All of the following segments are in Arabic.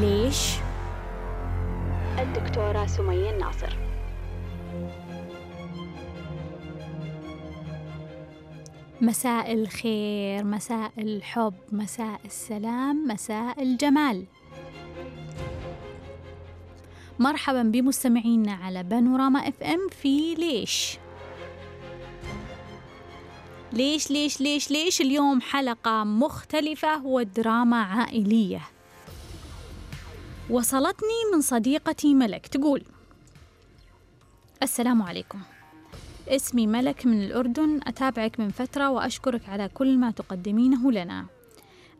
ليش؟ الدكتورة سمية الناصر. مساء الخير مساء الحب مساء السلام مساء الجمال. مرحبا بمستمعينا على بانوراما اف ام في ليش؟ ليش ليش ليش ليش اليوم حلقة مختلفة ودراما عائلية؟ وصلتني من صديقتي ملك. تقول السلام عليكم. اسمي ملك من الأردن أتابعك من فترة وأشكرك على كل ما تقدمينه لنا.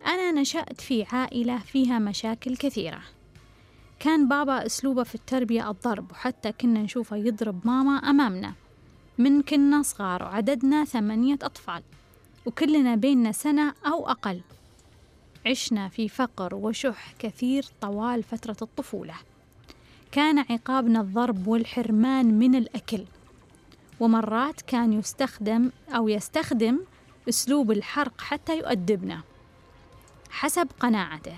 أنا نشأت في عائلة فيها مشاكل كثيرة. كان بابا أسلوبه في التربية الضرب وحتى كنا نشوفه يضرب ماما أمامنا. من كنا صغار وعددنا ثمانية أطفال وكلنا بيننا سنة أو أقل. عشنا في فقر وشح كثير طوال فترة الطفولة. كان عقابنا الضرب والحرمان من الأكل. ومرات كان يستخدم أو يستخدم أسلوب الحرق حتى يؤدبنا. حسب قناعته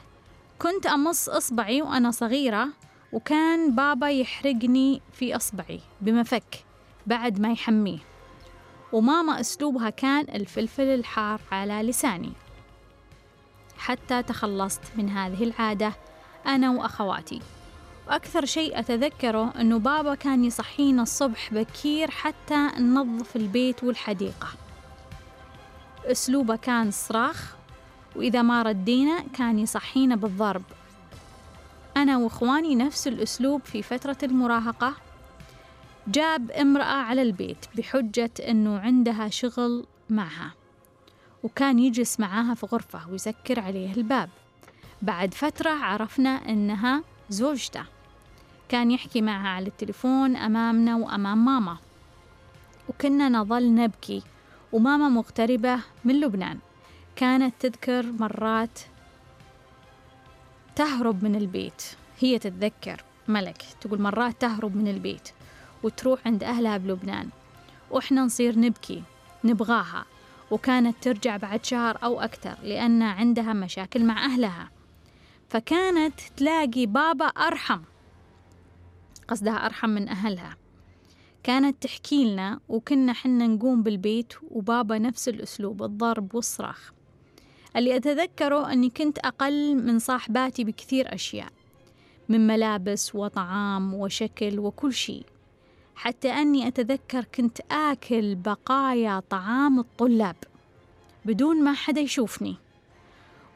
كنت أمص إصبعي وأنا صغيرة وكان بابا يحرقني في إصبعي بمفك بعد ما يحميه. وماما أسلوبها كان الفلفل الحار على لساني. حتى تخلصت من هذه العادة أنا وأخواتي. وأكثر شيء أتذكره أنه بابا كان يصحينا الصبح بكير حتى ننظف البيت والحديقة. أسلوبه كان صراخ وإذا ما ردينا كان يصحينا بالضرب. أنا وإخواني نفس الأسلوب في فترة المراهقة. جاب امرأة على البيت بحجة أنه عندها شغل معها. وكان يجلس معاها في غرفة ويسكر عليه الباب. بعد فترة عرفنا أنها زوجته. كان يحكي معها على التليفون أمامنا وأمام ماما. وكنا نظل نبكي وماما مغتربة من لبنان. كانت تذكر مرات تهرب من البيت. هي تتذكر ملك تقول مرات تهرب من البيت وتروح عند أهلها بلبنان. وإحنا نصير نبكي نبغاها. وكانت ترجع بعد شهر أو أكثر لأن عندها مشاكل مع أهلها. فكانت تلاقي بابا أرحم قصدها أرحم من أهلها. كانت تحكي لنا وكنا حنا نقوم بالبيت وبابا نفس الأسلوب الضرب والصراخ. اللي أتذكره أني كنت أقل من صاحباتي بكثير أشياء من ملابس وطعام وشكل وكل شيء. حتى أني أتذكر كنت آكل بقايا طعام الطلاب بدون ما حدا يشوفني.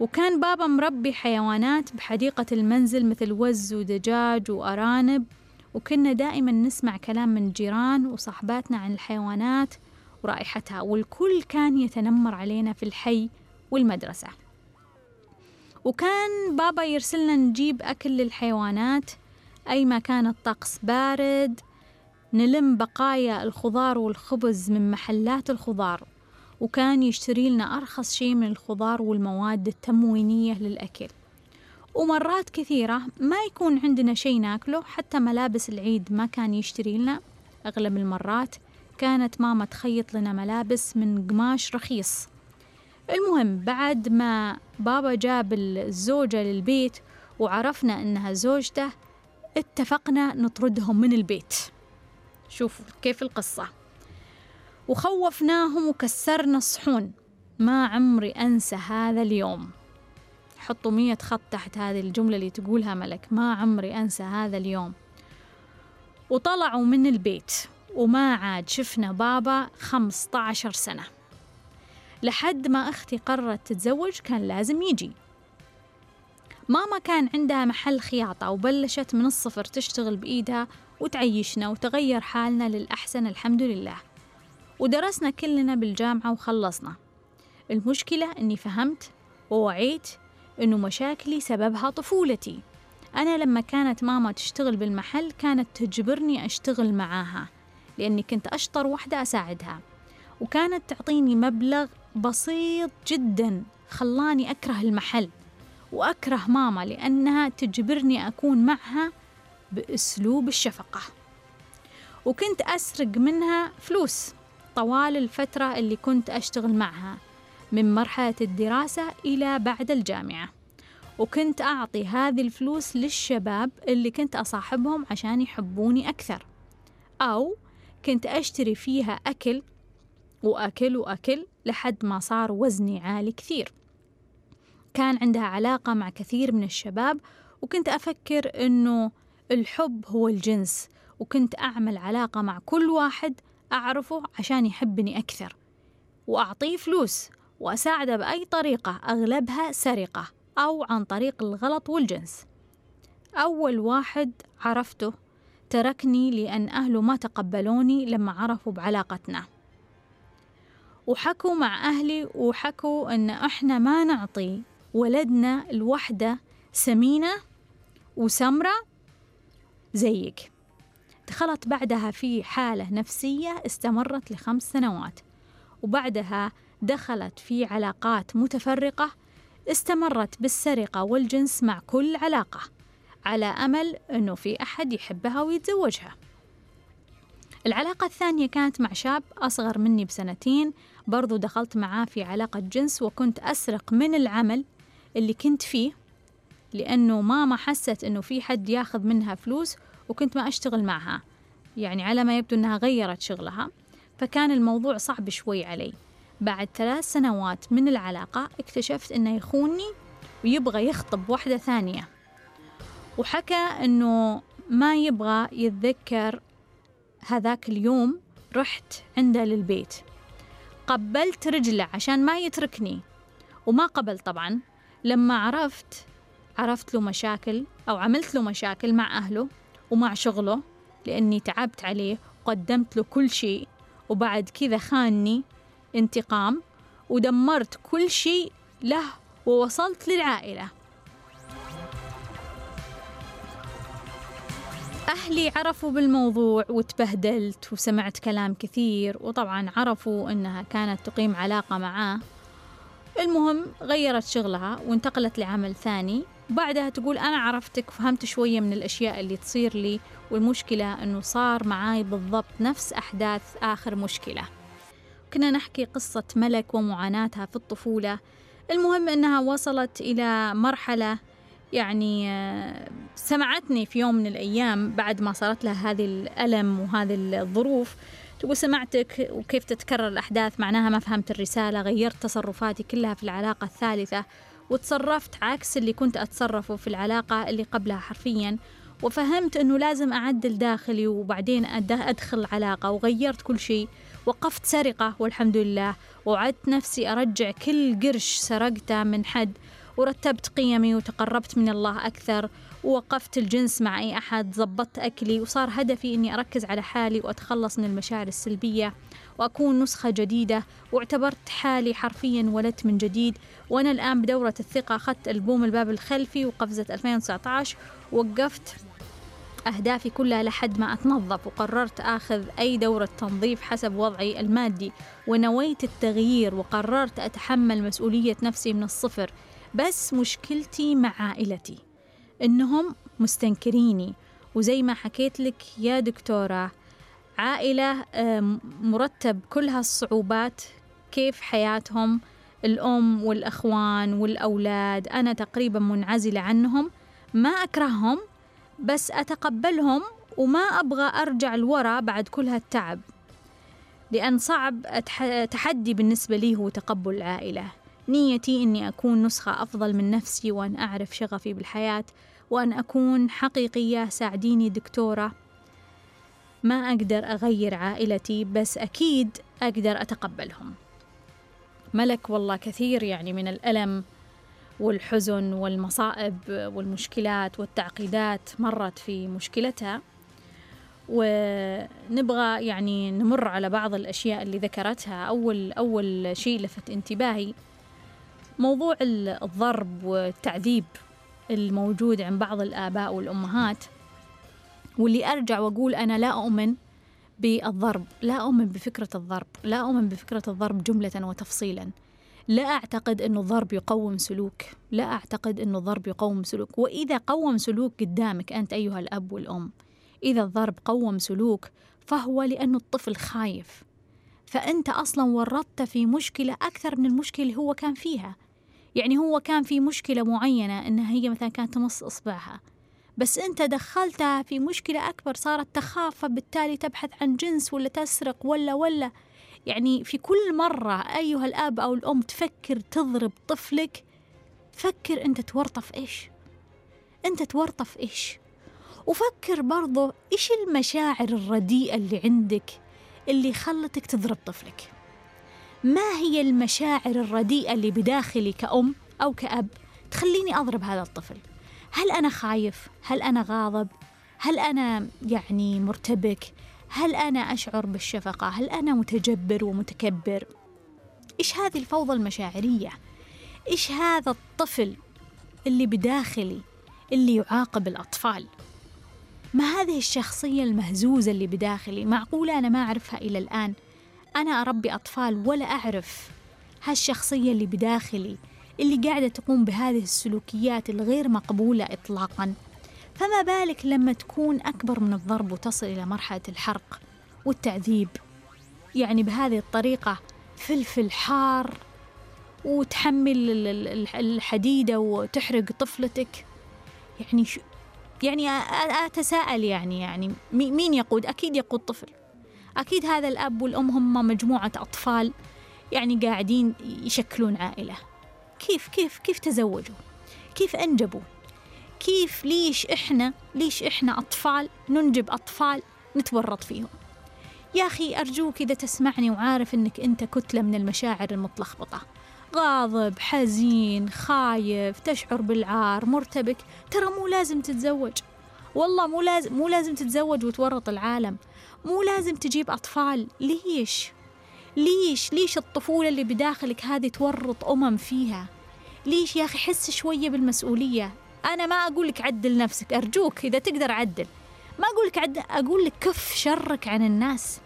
وكان بابا مربي حيوانات بحديقة المنزل مثل وز ودجاج وأرانب وكنا دائما نسمع كلام من الجيران وصحباتنا عن الحيوانات ورائحتها والكل كان يتنمر علينا في الحي والمدرسة. وكان بابا يرسلنا نجيب أكل للحيوانات أي ما كان الطقس بارد نلم بقايا الخضار والخبز من محلات الخضار وكان يشتري لنا أرخص شيء من الخضار والمواد التموينية للأكل. ومرات كثيرة ما يكون عندنا شيء ناكله حتى ملابس العيد ما كان يشتري لنا. أغلب المرات كانت ماما تخيط لنا ملابس من قماش رخيص. المهم بعد ما بابا جاب الزوجة للبيت وعرفنا إنها زوجته اتفقنا نطردهم من البيت. شوفوا كيف القصة. وخوفناهم وكسرنا الصحون. ما عمري أنسى هذا اليوم. حطوا مية خط تحت هذه الجملة اللي تقولها ملك. ما عمري أنسى هذا اليوم. وطلعوا من البيت. وما عاد شفنا بابا خمسة عشر سنة. لحد ما أختي قررت تتزوج كان لازم يجي. ماما كان عندها محل خياطة وبلشت من الصفر تشتغل بإيدها وتعيشنا وتغير حالنا للأحسن الحمد لله. ودرسنا كلنا بالجامعة وخلصنا. المشكلة أني فهمت ووعيت أنه مشاكلي سببها طفولتي. أنا لما كانت ماما تشتغل بالمحل كانت تجبرني أشتغل معاها لأني كنت أشطر وحدة أساعدها. وكانت تعطيني مبلغ بسيط جدا خلاني أكره المحل وأكره ماما لأنها تجبرني أكون معها بأسلوب الشفقة. وكنت أسرق منها فلوس طوال الفترة اللي كنت أشتغل معها من مرحلة الدراسة إلى بعد الجامعة. وكنت أعطي هذه الفلوس للشباب اللي كنت أصاحبهم عشان يحبوني أكثر. أو كنت أشتري فيها أكل وأكل وأكل لحد ما صار وزني عالي كثير. كان عندها علاقة مع كثير من الشباب وكنت أفكر إنه الحب هو الجنس وكنت أعمل علاقة مع كل واحد أعرفه عشان يحبني أكثر وأعطيه فلوس وأساعده بأي طريقة أغلبها سرقة أو عن طريق الغلط والجنس. أول واحد عرفته تركني لأن أهله ما تقبلوني لما عرفوا بعلاقتنا. وحكوا مع أهلي وحكوا أن إحنا ما نعطي ولدنا الوحدة سمينة وسمرة زيك. دخلت بعدها في حالة نفسية استمرت لخمس سنوات وبعدها دخلت في علاقات متفرقة استمرت بالسرقة والجنس مع كل علاقة على أمل أنه في أحد يحبها ويتزوجها. العلاقة الثانية كانت مع شاب أصغر مني بسنتين برضو دخلت معاه في علاقة جنس وكنت أسرق من العمل اللي كنت فيه. لأنه ماما حست أنه في حد ياخذ منها فلوس وكنت ما أشتغل معها. يعني على ما يبدو أنها غيرت شغلها. فكان الموضوع صعب شوي علي. بعد ثلاث سنوات من العلاقة اكتشفت أنه يخوني ويبغى يخطب واحدة ثانية. وحكى أنه ما يبغى يتذكر هذاك اليوم رحت عنده للبيت. قبلت رجله عشان ما يتركني. وما قبل طبعا. لما عرفت عرفت له مشاكل أو عملت له مشاكل مع أهله ومع شغله لأني تعبت عليه وقدمت له كل شيء وبعد كذا خاني انتقام ودمرت كل شيء له ووصلت للعائلة. أهلي عرفوا بالموضوع وتبهدلت وسمعت كلام كثير وطبعا عرفوا أنها كانت تقيم علاقة معاه. المهم غيرت شغلها وانتقلت لعمل ثاني. بعدها تقول أنا عرفتك فهمت شوية من الأشياء اللي تصير لي والمشكلة أنه صار معاي بالضبط نفس أحداث آخر مشكلة. كنا نحكي قصة ملك ومعاناتها في الطفولة. المهم أنها وصلت إلى مرحلة يعني آه، سمعتني في يوم من الأيام بعد ما صارت لها هذه الألم وهذه الظروف. تقول سمعتك وكيف تتكرر الأحداث؟ معناها ما فهمت الرسالة غيرت تصرفاتي كلها في العلاقة الثالثة. وتصرفت عكس اللي كنت أتصرفه في العلاقة اللي قبلها حرفيا. وفهمت أنه لازم أعدل داخلي وبعدين أدخل علاقة وغيرت كل شيء. وقفت سرقة والحمد لله. وعدت نفسي أرجع كل قرش سرقته من حد. ورتبت قيمي وتقربت من الله أكثر. ووقفت الجنس مع أي أحد. زبطت أكلي. وصار هدفي أني أركز على حالي وأتخلص من المشاعر السلبية. وأكون نسخة جديدة. واعتبرت حالي حرفيا ولدت من جديد. وأنا الآن بدورة الثقة. أخذت ألبوم الباب الخلفي وقفزة 2019 وقفت أهدافي كلها لحد ما أتنظف. وقررت آخذ أي دورة تنظيف حسب وضعي المادي. ونويت التغيير. وقررت أتحمل مسؤولية نفسي من الصفر. بس مشكلتي مع عائلتي. إنهم مستنكريني. وزي ما حكيت لك يا دكتورة عائلة مرتب كل هالصعوبات كيف حياتهم؟ الأم والأخوان والأولاد أنا تقريبا منعزلة عنهم ما أكرههم بس أتقبلهم وما أبغى أرجع لورا بعد كل هالتعب لأن صعب تحدي بالنسبة لي هو تقبل العائلة نيتي أني أكون نسخة أفضل من نفسي وأن أعرف شغفي بالحياة وأن أكون حقيقية ساعديني دكتورة. ما أقدر أغير عائلتي بس أكيد أقدر أتقبلهم. ملك والله كثير يعني من الألم والحزن والمصائب والمشكلات والتعقيدات مرت في مشكلتها ونبغى يعني نمر على بعض الأشياء اللي ذكرتها. أول أول شيء لفت انتباهي موضوع الضرب والتعذيب الموجود عند بعض الآباء والأمهات. واللي أرجع وأقول أنا لا أؤمن بالضرب لا أؤمن بفكرة الضرب لا أؤمن بفكرة الضرب جملة وتفصيلا. لا أعتقد أنه الضرب يقوم سلوك لا أعتقد أنه الضرب يقوم سلوك. وإذا قوم سلوك قدامك أنت أيها الأب والأم إذا الضرب قوم سلوك فهو لأنه الطفل خايف. فأنت أصلا ورطت في مشكلة أكثر من المشكلة اللي هو كان فيها. يعني هو كان في مشكلة معينة إنها هي مثلا كانت تمص إصبعها. بس أنت دخلتها في مشكلة أكبر صارت تخاف فبالتالي تبحث عن جنس ولا تسرق ولا ولا. يعني في كل مرة أيها الأب أو الأم تفكر تضرب طفلك فكر أنت تورطف إيش؟ أنت تورطف إيش؟ وفكر برضو إيش المشاعر الرديئة اللي عندك اللي خلتك تضرب طفلك؟ ما هي المشاعر الرديئة اللي بداخلي كأم أو كأب تخليني أضرب هذا الطفل؟ هل أنا خايف؟ هل أنا غاضب؟ هل أنا يعني مرتبك؟ هل أنا أشعر بالشفقة؟ هل أنا متجبر ومتكبر؟ إيش هذه الفوضى المشاعرية؟ إيش هذا الطفل اللي بداخلي اللي يعاقب الأطفال؟ ما هذه الشخصية المهزوزة اللي بداخلي معقولة أنا ما أعرفها إلى الآن أنا أربي أطفال ولا أعرف هالشخصية اللي بداخلي اللي قاعدة تقوم بهذه السلوكيات الغير مقبولة إطلاقا. فما بالك لما تكون أكبر من الضرب وتصل إلى مرحلة الحرق والتعذيب؟ يعني بهذه الطريقة فلفل حار وتحمل الحديدة وتحرق طفلتك. يعني شو يعني أتساءل يعني يعني مين يقود؟ أكيد يقود طفل. أكيد هذا الأب والأم هم مجموعة أطفال يعني قاعدين يشكلون عائلة. كيف كيف كيف تزوجوا؟ كيف أنجبوا؟ كيف ليش إحنا ليش إحنا أطفال ننجب أطفال نتورط فيهم؟ يا أخي أرجوك إذا تسمعني وعارف أنك أنت كتلة من المشاعر المتلخبطة. غاضب حزين خايف تشعر بالعار مرتبك. ترى مو لازم تتزوج. والله مو لازم مو لازم تتزوج وتورط العالم. مو لازم تجيب أطفال. ليش؟ ليش؟ ليش الطفولة اللي بداخلك هذه تورط أمم فيها؟ ليش يا أخي حس شوية بالمسؤولية؟ أنا ما أقول لك عدل نفسك أرجوك إذا تقدر عدل. ما أقول لك عدل أقول لك كف شرك عن الناس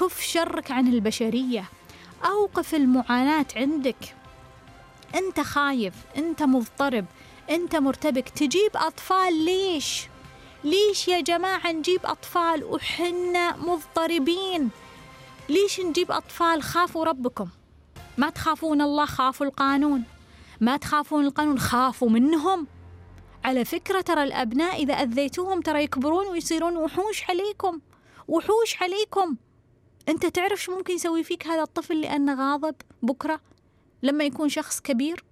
كف شرك عن البشرية. أوقف المعاناة عندك. أنت خايف أنت مضطرب أنت مرتبك. تجيب أطفال ليش؟ ليش يا جماعة نجيب أطفال وحنا مضطربين؟ ليش نجيب أطفال؟ خافوا ربكم. ما تخافون الله خافوا القانون. ما تخافون القانون خافوا منهم. على فكرة ترى الأبناء إذا أذيتوهم ترى يكبرون ويصيرون وحوش عليكم. وحوش عليكم. أنت تعرف شو ممكن يسوي فيك هذا الطفل لأنه غاضب بكرة؟ لما يكون شخص كبير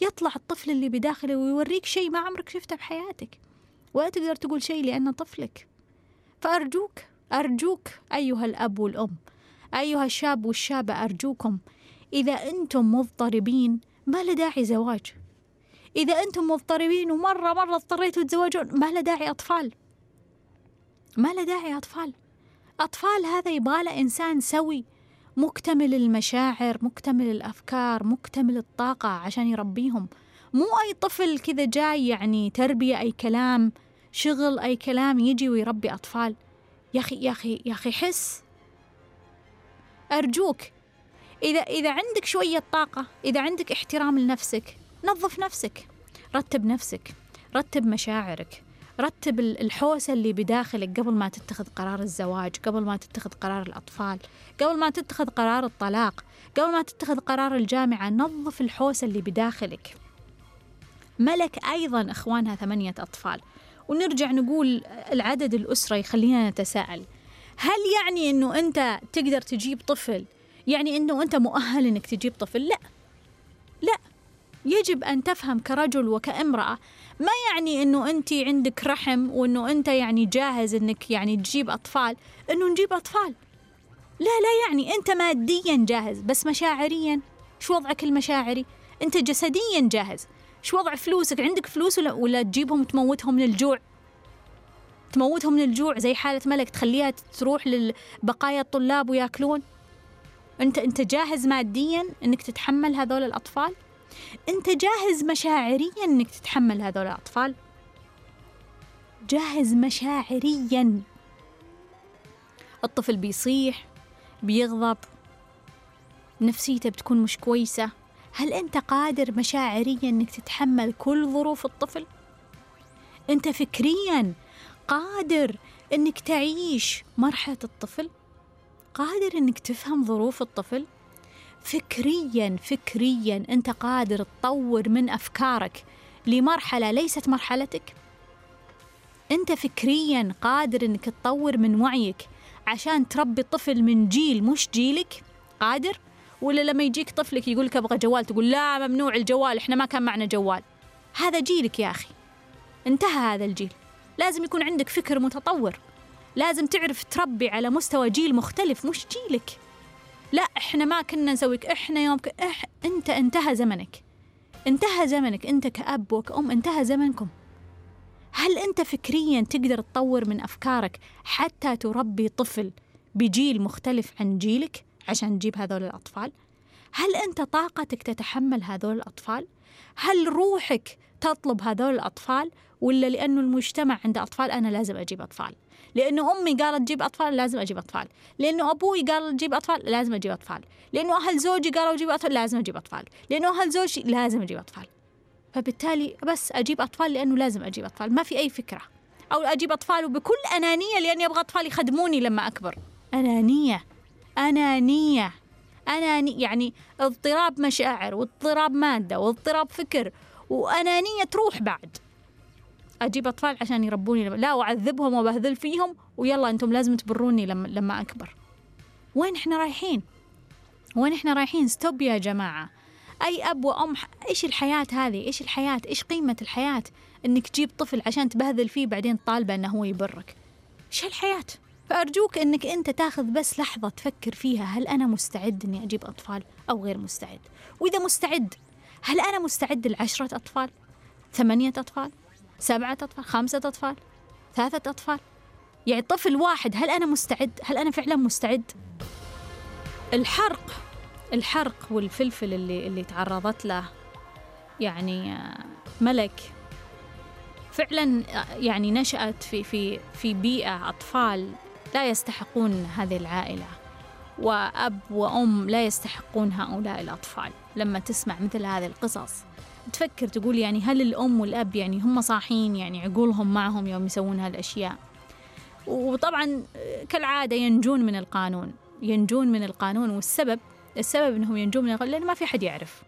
يطلع الطفل اللي بداخله ويوريك شيء ما عمرك شفته بحياتك. ولا تقدر تقول شيء لأنه طفلك. فأرجوك أرجوك أيها الأب والأم أيها الشاب والشابة أرجوكم إذا أنتم مضطربين ما له داعي زواج. إذا أنتم مضطربين ومرة مرة اضطريتوا تتزوجون ما له داعي أطفال. ما له داعي أطفال. أطفال هذا يبغى إنسان سوي مكتمل المشاعر مكتمل الأفكار مكتمل الطاقة عشان يربيهم. مو أي طفل كذا جاي يعني تربية أي كلام شغل أي كلام يجي ويربي أطفال. يا أخي يا أخي يا أخي حس. أرجوك إذا إذا عندك شوية طاقة إذا عندك احترام لنفسك نظف نفسك رتب نفسك رتب مشاعرك رتب الحوسة اللي بداخلك قبل ما تتخذ قرار الزواج قبل ما تتخذ قرار الأطفال قبل ما تتخذ قرار الطلاق قبل ما تتخذ قرار الجامعة نظف الحوسة اللي بداخلك. ملك أيضا إخوانها ثمانية أطفال. ونرجع نقول العدد الأسرة يخلينا نتساءل. هل يعني أنه أنت تقدر تجيب طفل؟ يعني أنه أنت مؤهل أنك تجيب طفل؟ لا. لا. يجب أن تفهم كرجل وكامرأة ما يعني أنه أنت عندك رحم وأنه أنت يعني جاهز أنك يعني تجيب أطفال؟ أنه نجيب أطفال. لا لا يعني أنت ماديا جاهز بس مشاعريا. شو وضعك المشاعري؟ أنت جسديا جاهز. شو وضع فلوسك؟ عندك فلوس ولا, ولا تجيبهم تموتهم من الجوع؟ تموتهم من الجوع زي حالة ملك تخليها تروح لبقايا الطلاب وياكلون؟ انت انت جاهز ماديا إنك تتحمل هذول الأطفال؟ انت جاهز مشاعريا إنك تتحمل هذول الأطفال؟ جاهز مشاعريا. الطفل بيصيح بيغضب نفسيته بتكون مش كويسة. هل أنت قادر مشاعريا أنك تتحمل كل ظروف الطفل؟ أنت فكريا قادر أنك تعيش مرحلة الطفل؟ قادر أنك تفهم ظروف الطفل؟ فكريا فكريا أنت قادر تطور من أفكارك لمرحلة ليست مرحلتك أنت فكريا قادر أنك تطور من وعيك عشان تربي طفل من جيل مش جيلك قادر ولا لما يجيك طفلك يقول لك أبغى جوال تقول لا ممنوع الجوال إحنا ما كان معنا جوال. هذا جيلك يا أخي. انتهى هذا الجيل. لازم يكون عندك فكر متطور. لازم تعرف تربي على مستوى جيل مختلف مش جيلك. لا إحنا ما كنا نسويك إحنا يوم. إح... أنت انتهى زمنك. انتهى زمنك أنت كأب وكأم انتهى زمنكم. هل أنت فكريا تقدر تطور من أفكارك حتى تربي طفل بجيل مختلف عن جيلك؟ عشان تجيب هذول الأطفال؟ هل أنت طاقتك تتحمل هذول الأطفال؟ هل روحك تطلب هذول الأطفال؟ ولا لأنه المجتمع عنده أطفال أنا لازم أجيب أطفال؟ لأنه أمي قالت جيب أطفال لازم أجيب أطفال. لأنه أبوي قال جيب أطفال لازم أجيب أطفال. لأنه أهل زوجي قالوا جيب أطفال لازم أجيب أطفال. لأنه أهل زوجي لازم أجيب أطفال. فبالتالي بس أجيب أطفال لأنه لازم أجيب أطفال. ما في أي فكرة. أو أجيب أطفال وبكل أنانية لأني أبغى أطفال يخدموني لما أكبر. أنانية. انانيه اناني يعني اضطراب مشاعر واضطراب مادة واضطراب فكر وانانيه تروح بعد. أجيب أطفال عشان يربوني لا وأعذبهم وأبهذل فيهم ويلا أنتم لازم تبروني لما لما أكبر. وين إحنا رايحين؟ وين إحنا رايحين؟ stop يا جماعة. أي أب وأم إيش الحياة هذه؟ إيش الحياة؟ إيش قيمة الحياة؟ إنك تجيب طفل عشان تبهذل فيه بعدين طالبه إنه هو يبرك. إيش الحياة فأرجوك إنك أنت تاخذ بس لحظة تفكر فيها هل أنا مستعد إني أجيب أطفال أو غير مستعد؟ وإذا مستعد هل أنا مستعد لعشرة أطفال؟ ثمانية أطفال؟ سبعة أطفال؟ خمسة أطفال؟ ثلاثة أطفال؟ يعني طفل واحد هل أنا مستعد؟ هل أنا فعلا مستعد؟ الحرق الحرق والفلفل اللي اللي تعرضت له يعني آه، ملك. فعلا آه، يعني نشأت في في في بيئة أطفال لا يستحقون هذه العائلة. وأب وأم لا يستحقون هؤلاء الأطفال لما تسمع مثل هذه القصص. تفكر تقول يعني هل الأم والأب يعني هم صاحين يعني عقولهم معهم يوم يسوون هالأشياء؟ وطبعا كالعادة ينجون من القانون ينجون من القانون والسبب السبب أنهم ينجون من القانون لأنه ما في أحد يعرف.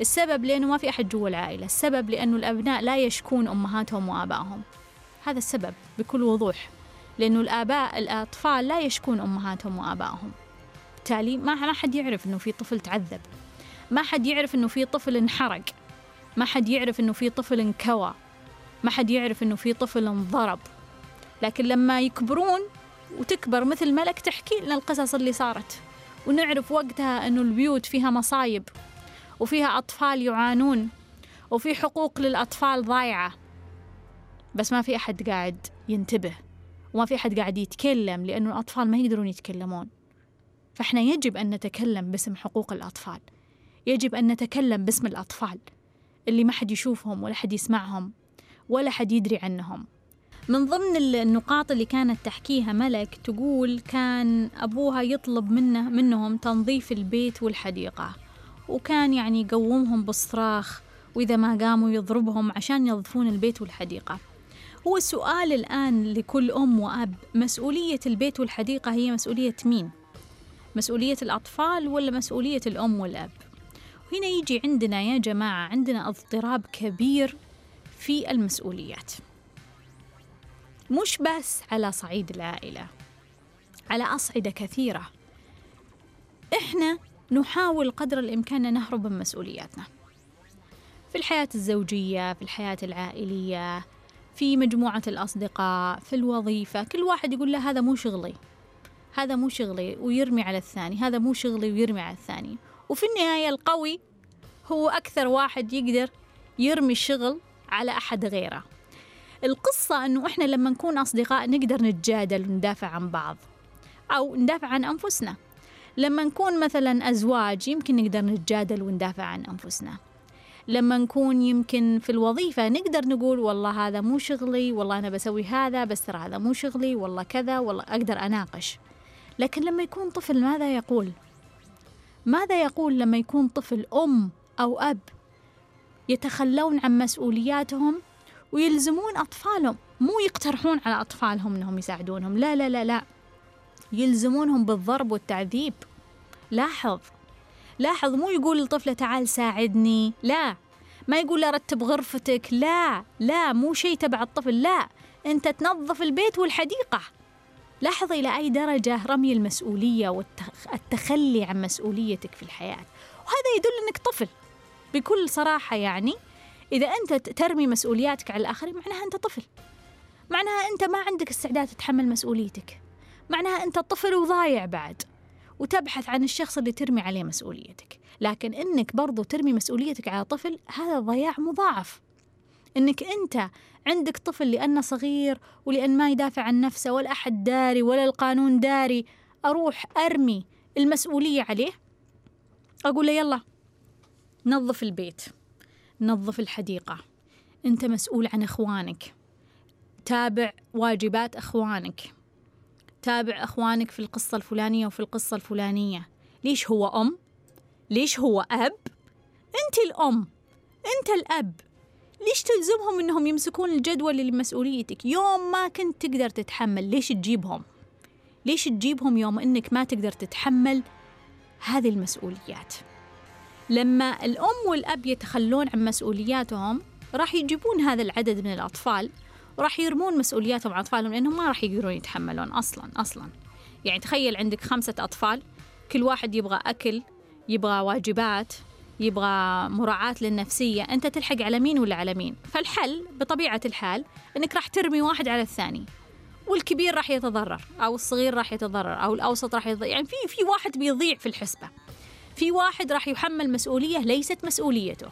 السبب لأنه ما في أحد جوا العائلة السبب لأنه الأبناء لا يشكون أمهاتهم وآبائهم. هذا السبب بكل وضوح. لأنه الآباء الأطفال لا يشكون أمهاتهم وآبائهم. بالتالي ما حد يعرف أنه في طفل تعذب. ما حد يعرف أنه في طفل انحرق. ما حد يعرف إنه في طفل انكوى. ما حد يعرف إنه في طفل انضرب. لكن لما يكبرون وتكبر مثل ملك تحكي لنا القصص اللي صارت. ونعرف وقتها إنه البيوت فيها مصايب. وفيها أطفال يعانون. وفي حقوق للأطفال ضايعة. بس ما في أحد قاعد ينتبه. وما في أحد قاعد يتكلم لأنه الأطفال ما يقدرون يتكلمون. فإحنا يجب أن نتكلم باسم حقوق الأطفال. يجب أن نتكلم باسم الأطفال اللي ما حد يشوفهم ولا حد يسمعهم ولا حد يدري عنهم. من ضمن النقاط اللي كانت تحكيها ملك تقول كان أبوها يطلب منه منهم تنظيف البيت والحديقة. وكان يعني يقومهم بالصراخ وإذا ما قاموا يضربهم عشان ينظفون البيت والحديقة. هو السؤال الآن لكل أم وأب مسؤولية البيت والحديقة هي مسؤولية مين؟ مسؤولية الأطفال ولا مسؤولية الأم والأب؟ هنا يجي عندنا يا جماعة عندنا اضطراب كبير في المسؤوليات مش بس على صعيد العائلة على أصعدة كثيرة إحنا نحاول قدر الإمكان أن نهرب من مسؤولياتنا في الحياة الزوجية في الحياة العائلية في مجموعة الأصدقاء في الوظيفة كل واحد يقول له هذا مو شغلي هذا مو شغلي ويرمي على الثاني هذا مو شغلي ويرمي على الثاني. وفي النهاية القوي هو أكثر واحد يقدر يرمي الشغل على أحد غيره. القصة أنه إحنا لما نكون أصدقاء نقدر نتجادل وندافع عن بعض أو ندافع عن أنفسنا. لما نكون مثلا أزواج يمكن نقدر نتجادل وندافع عن أنفسنا. لما نكون يمكن في الوظيفة نقدر نقول والله هذا مو شغلي والله أنا بسوي هذا بس ترى هذا مو شغلي والله كذا والله أقدر أناقش. لكن لما يكون طفل ماذا يقول؟ ماذا يقول لما يكون طفل أم أو أب يتخلون عن مسؤولياتهم ويلزمون أطفالهم؟ مو يقترحون على أطفالهم أنهم يساعدونهم لا لا لا لا. يلزمونهم بالضرب والتعذيب. لاحظ لاحظ مو يقول للطفلة تعال ساعدني لا. ما يقول له رتب غرفتك لا لا. مو شيء تبع الطفل لا. أنت تنظف البيت والحديقة. لاحظ إلى أي درجة رمي المسؤولية والتخلي عن مسؤوليتك في الحياة. وهذا يدل أنك طفل. بكل صراحة يعني إذا أنت ترمي مسؤولياتك على الآخرين معناها أنت طفل. معناها أنت ما عندك استعداد تتحمل مسؤوليتك. معناها أنت طفل وضايع بعد. وتبحث عن الشخص اللي ترمي عليه مسؤوليتك. لكن إنك برضو ترمي مسؤوليتك على طفل هذا ضياع مضاعف. إنك أنت عندك طفل لأنه صغير ولأن ما يدافع عن نفسه ولا أحد داري ولا القانون داري أروح أرمي المسؤولية عليه؟ أقول له يلا نظف البيت نظف الحديقة. أنت مسؤول عن إخوانك. تابع واجبات إخوانك. تابع أخوانك في القصة الفلانية وفي القصة الفلانية. ليش هو أم؟ ليش هو أب؟ أنت الأم. أنت الأب. ليش تلزمهم إنهم يمسكون الجدول اللي مسؤوليتك؟ يوم ما كنت تقدر تتحمل ليش تجيبهم؟ ليش تجيبهم يوم إنك ما تقدر تتحمل هذه المسؤوليات؟ لما الأم والأب يتخلون عن مسؤولياتهم راح يجيبون هذا العدد من الأطفال. وراح يرمون مسؤولياتهم على أطفالهم لأنهم ما راح يقدرون يتحملون أصلا أصلا. يعني تخيل عندك خمسة أطفال كل واحد يبغى أكل يبغى واجبات يبغى مراعاة للنفسية أنت تلحق على مين ولا على مين؟ فالحل بطبيعة الحال أنك راح ترمي واحد على الثاني. والكبير راح يتضرر أو الصغير راح يتضرر أو الأوسط راح يتضرر يعني في في واحد بيضيع في الحسبة. في واحد راح يحمل مسؤولية ليست مسؤوليته.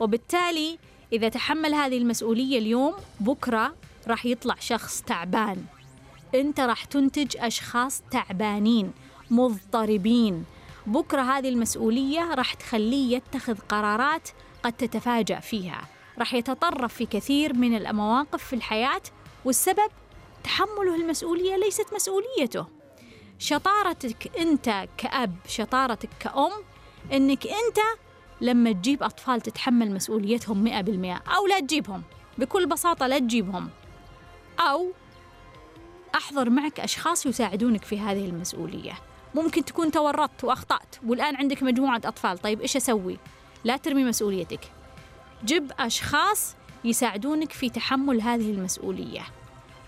وبالتالي إذا تحمل هذه المسؤولية اليوم بكرة راح يطلع شخص تعبان. أنت راح تنتج أشخاص تعبانين مضطربين. بكرة هذه المسؤولية راح تخليه يتخذ قرارات قد تتفاجأ فيها. راح يتطرف في كثير من المواقف في الحياة والسبب تحمله المسؤولية ليست مسؤوليته. شطارتك أنت كأب شطارتك كأم أنك أنت لما تجيب أطفال تتحمل مسؤوليتهم مئة بالمئة أو لا تجيبهم بكل بساطة لا تجيبهم. أو أحضر معك أشخاص يساعدونك في هذه المسؤولية. ممكن تكون تورطت وأخطأت والآن عندك مجموعة أطفال طيب إيش أسوي؟ لا ترمي مسؤوليتك. جب أشخاص يساعدونك في تحمل هذه المسؤولية.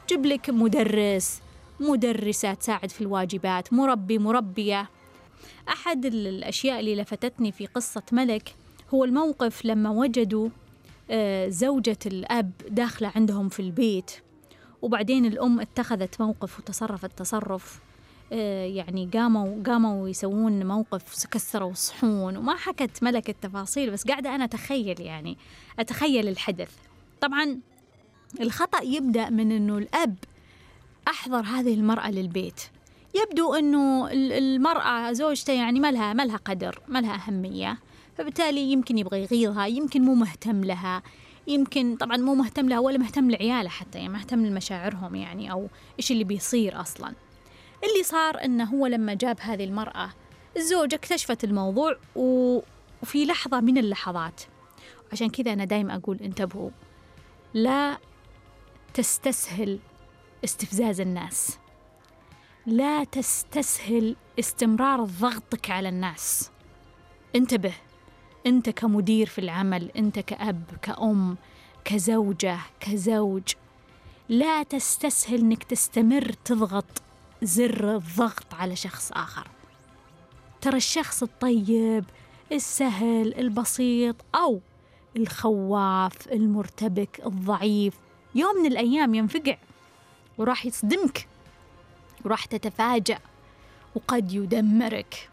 جب لك مدرس مدرسة تساعد في الواجبات مربي مربية. أحد الأشياء اللي لفتتني في قصة ملك هو الموقف لما وجدوا آه، زوجة الأب داخلة عندهم في البيت وبعدين الأم اتخذت موقف وتصرفت تصرف آه، يعني قاموا قاموا يسوون موقف كسروا الصحون وما حكت ملك التفاصيل بس قاعدة أنا أتخيل يعني أتخيل الحدث. طبعا الخطأ يبدأ من أنه الأب أحضر هذه المرأة للبيت. يبدو أنه المرأة زوجته يعني ما لها ما لها قدر ما لها أهمية. فبالتالي يمكن يبغى يغيظها يمكن مو مهتم لها. يمكن طبعا مو مهتم لها ولا مهتم لعياله حتى يعني مهتم لمشاعرهم يعني أو إيش اللي بيصير أصلاً. اللي صار إنه هو لما جاب هذه المرأة الزوجة اكتشفت الموضوع وفي لحظة من اللحظات عشان كذا أنا دايما أقول انتبهوا لا تستسهل استفزاز الناس. لا تستسهل استمرار ضغطك على الناس. انتبه انت كمدير في العمل انت كأب كأم كزوجة كزوج لا تستسهل انك تستمر تضغط زر الضغط على شخص آخر. ترى الشخص الطيب السهل البسيط أو الخواف المرتبك الضعيف يوم من الأيام ينفقع وراح يصدمك. وراح تتفاجأ وقد يدمرك.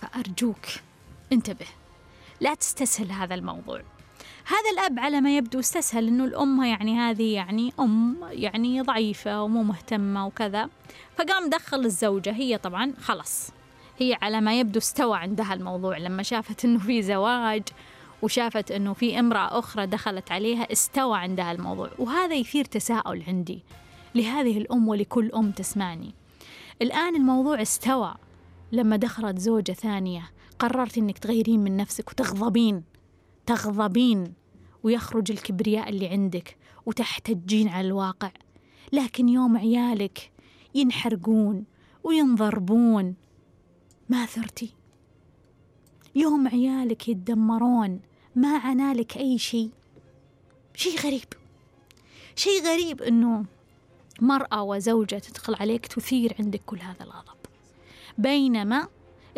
فأرجوك انتبه لا تستسهل هذا الموضوع. هذا الأب على ما يبدو استسهل إنه الأم يعني هذه يعني أم يعني ضعيفة ومو مهتمة وكذا. فقام دخل الزوجة هي طبعا خلص هي على ما يبدو استوى عندها الموضوع. لما شافت إنه في زواج وشافت إنه في امرأة أخرى دخلت عليها استوى عندها الموضوع. وهذا يثير تساؤل عندي. لهذه الأم ولكل أم تسمعني. الآن الموضوع استوى. لما دخلت زوجة ثانية قررت إنك تغيرين من نفسك وتغضبين تغضبين ويخرج الكبرياء اللي عندك وتحتجين على الواقع. لكن يوم عيالك ينحرقون وينضربون ما ثرتي. يوم عيالك يتدمرون ما عنالك أي شيء. شيء غريب. شيء غريب أنه مرأة وزوجة تدخل عليك تثير عندك كل هذا الغضب. بينما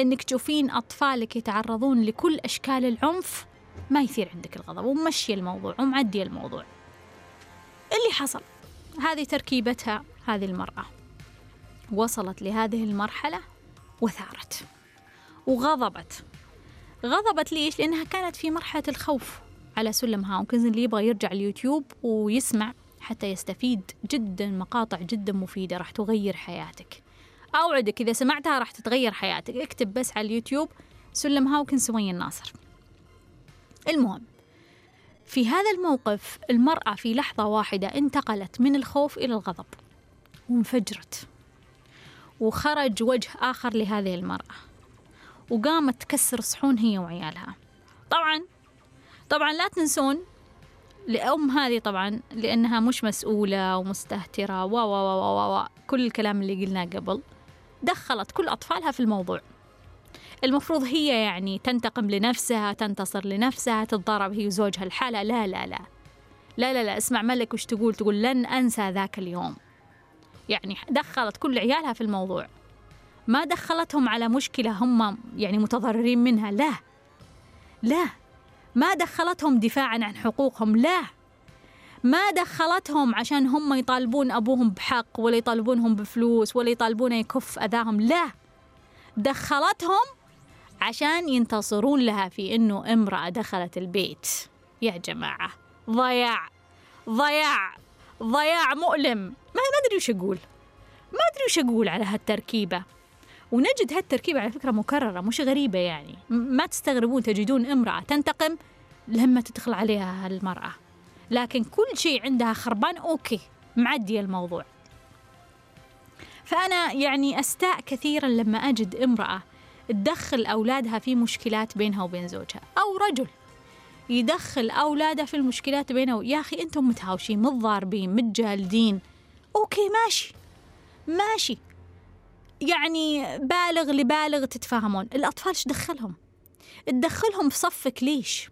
أنك تشوفين أطفالك يتعرضون لكل أشكال العنف ما يثير عندك الغضب ومشي الموضوع ومعدي الموضوع. اللي حصل هذه تركيبتها هذه المرأة. وصلت لهذه المرحلة وثارت. وغضبت. غضبت ليش؟ لأنها كانت في مرحلة الخوف على سلم هاوكنز اللي يبغى يرجع اليوتيوب ويسمع حتى يستفيد جدا مقاطع جدا مفيدة راح تغير حياتك. أوعدك إذا سمعتها راح تتغير حياتك. اكتب بس على اليوتيوب سلم هاوكن سمية الناصر المهم في هذا الموقف المرأة في لحظة واحدة انتقلت من الخوف إلى الغضب وانفجرت وخرج وجه آخر لهذه المرأة وقامت تكسر صحون هي وعيالها. طبعا طبعا لا تنسون لأم هذه طبعا لأنها مش مسؤولة ومستهترة. و و و و كل الكلام اللي قلناه قبل. دخلت كل أطفالها في الموضوع. المفروض هي يعني تنتقم لنفسها تنتصر لنفسها تتضارب هي وزوجها الحالة. لا لا لا. لا لا لا. اسمع ملك وش تقول؟ تقول لن أنسى ذاك اليوم. يعني دخلت كل عيالها في الموضوع. ما دخلتهم على مشكلة هم يعني متضررين منها. لا. لا. ما دخلتهم دفاعا عن حقوقهم لا. ما دخلتهم عشان هم يطالبون أبوهم بحق ولا يطالبونهم بفلوس ولا يطالبونه يكف أذاهم لا. دخلتهم عشان ينتصرون لها في إنه امرأة دخلت البيت. يا جماعة ضياع ضياع ضياع مؤلم. ما أدري وش أقول. ما أدري وش أقول على هالتركيبة. ونجد هالتركيبة على فكرة مكررة مش غريبة يعني. ما تستغربون تجدون امرأة تنتقم لما تدخل عليها هالمرأة. لكن كل شيء عندها خربان أوكي معدي الموضوع. فأنا يعني أستاء كثيرا لما أجد امرأة تدخل أولادها في مشكلات بينها وبين زوجها. أو رجل يدخل أولاده في المشكلات بينه يا أخي أنتم متهاوشين متضاربين متجالدين. أوكي ماشي. ماشي. يعني بالغ لبالغ تتفاهمون. الأطفال دخلهم؟ تدخلهم في صفك ليش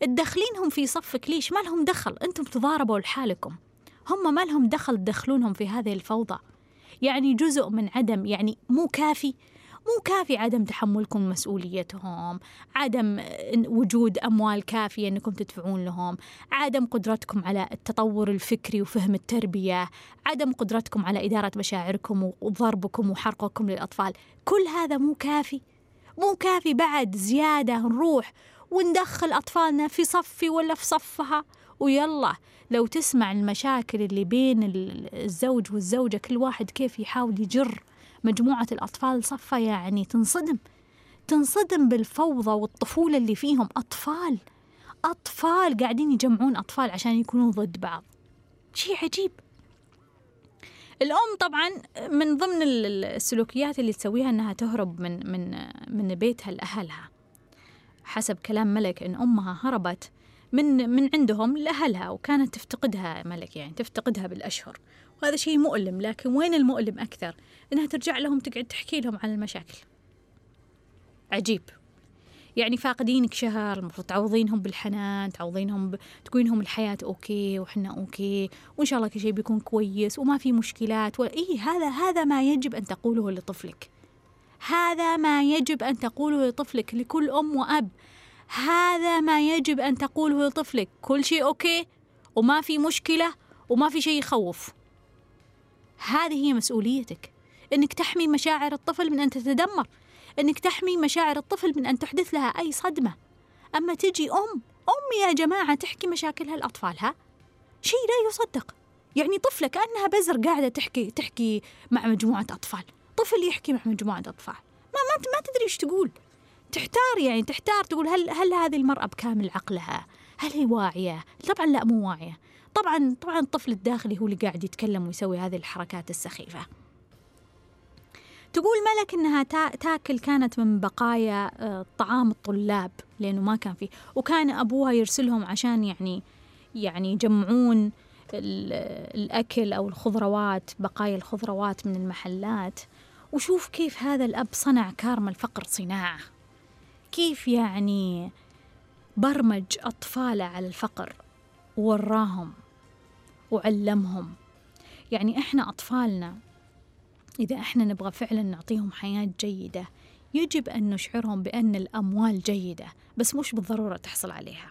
تدخلينهم في صفك ليش ما لهم دخل. أنتم تضاربوا لحالكم. هم ما لهم دخل تدخلونهم في هذه الفوضى. يعني جزء من عدم يعني مو كافي. مو كافي عدم تحملكم مسؤوليتهم عدم وجود أموال كافية أنكم تدفعون لهم عدم قدرتكم على التطور الفكري وفهم التربية عدم قدرتكم على إدارة مشاعركم وضربكم وحرقكم للأطفال. كل هذا مو كافي. مو كافي بعد زيادة نروح وندخل أطفالنا في صفي ولا في صفها. ويلا لو تسمع المشاكل اللي بين الزوج والزوجة كل واحد كيف يحاول يجر مجموعة الأطفال صفة يعني تنصدم. تنصدم بالفوضى والطفولة اللي فيهم. أطفال أطفال قاعدين يجمعون أطفال عشان يكونوا ضد بعض. شيء عجيب. الأم طبعا من ضمن السلوكيات اللي تسويها أنها تهرب من من من بيتها لأهلها. حسب كلام ملك أن أمها هربت من من عندهم لأهلها وكانت تفتقدها ملك يعني تفتقدها بالأشهر. وهذا شيء مؤلم لكن وين المؤلم أكثر؟ إنها ترجع لهم تقعد تحكي لهم عن المشاكل. عجيب. يعني فاقدينك شهر المفروض تعوضينهم بالحنان تعوضينهم ب... تقولينهم الحياة okay وحنا okay وإن شاء الله كل شيء بيكون كويس وما في مشكلات و... إيه هذا هذا ما يجب أن تقوله لطفلك. هذا ما يجب أن تقوله لطفلك لكل أم وأب. هذا ما يجب أن تقوله لطفلك. كل شيء أوكي وما في مشكلة وما في شيء يخوف. هذه هي مسؤوليتك. إنك تحمي مشاعر الطفل من أن تتدمر. إنك تحمي مشاعر الطفل من أن تحدث لها أي صدمة. أما تجي أم أم يا جماعة تحكي مشاكلها لأطفالها؟ شيء لا يصدق. يعني طفلة كأنها بزر قاعدة تحكي تحكي مع مجموعة أطفال. طفل يحكي مع مجموعة أطفال. ما ما ما تدري إيش تقول. تحتار يعني تحتار تقول هل هل هذه المرأة بكامل عقلها؟ هل هي واعية؟ طبعا لا مو واعية. طبعا طبعا الطفل الداخلي هو اللي قاعد يتكلم ويسوي هذه الحركات السخيفة. تقول ملك إنها تاكل كانت من بقايا آه، طعام الطلاب لأنه ما كان فيه وكان أبوها يرسلهم عشان يعني يعني يجمعون الأكل أو الخضروات بقايا الخضروات من المحلات. وشوف كيف هذا الأب صنع كارما الفقر صناعة. كيف يعني برمج أطفاله على الفقر. ووراهم وعلمهم. يعني إحنا أطفالنا إذا إحنا نبغى فعلا نعطيهم حياة جيدة يجب أن نشعرهم بأن الأموال جيدة بس مش بالضرورة تحصل عليها.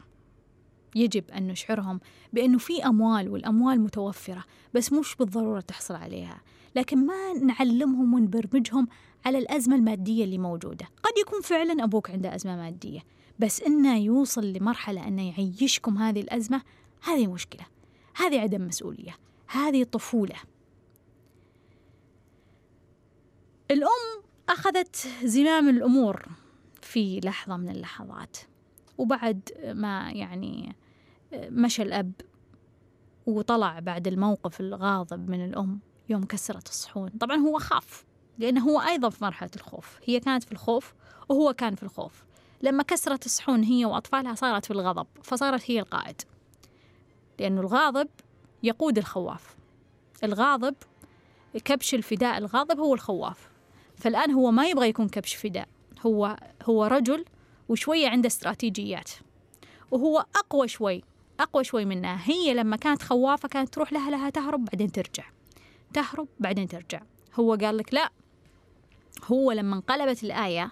يجب أن نشعرهم بأنه في أموال والأموال متوفرة بس مش بالضرورة تحصل عليها. لكن ما نعلمهم ونبرمجهم على الأزمة المادية اللي موجودة. قد يكون فعلا أبوك عنده أزمة مادية بس إنه يوصل لمرحلة أنه يعيشكم هذه الأزمة هذه مشكلة هذه عدم مسؤولية هذه طفولة. الأم أخذت زمام الأمور في لحظة من اللحظات وبعد ما يعني مشى الأب وطلع بعد الموقف الغاضب من الأم يوم كسرت الصحون. طبعا هو خاف لأنه هو أيضا في مرحلة الخوف. هي كانت في الخوف وهو كان في الخوف. لما كسرت الصحون هي وأطفالها صارت في الغضب فصارت هي القائد. لأنه الغاضب يقود الخواف. الغاضب كبش الفداء الغاضب هو الخواف. فالآن هو ما يبغى يكون كبش فداء. هو هو رجل وشوية عنده استراتيجيات. وهو أقوى شوي أقوى شوي منها هي لما كانت خوافة كانت تروح لها لها تهرب بعدين ترجع. تهرب بعدين ترجع. هو قال لك لا. هو لما انقلبت الآية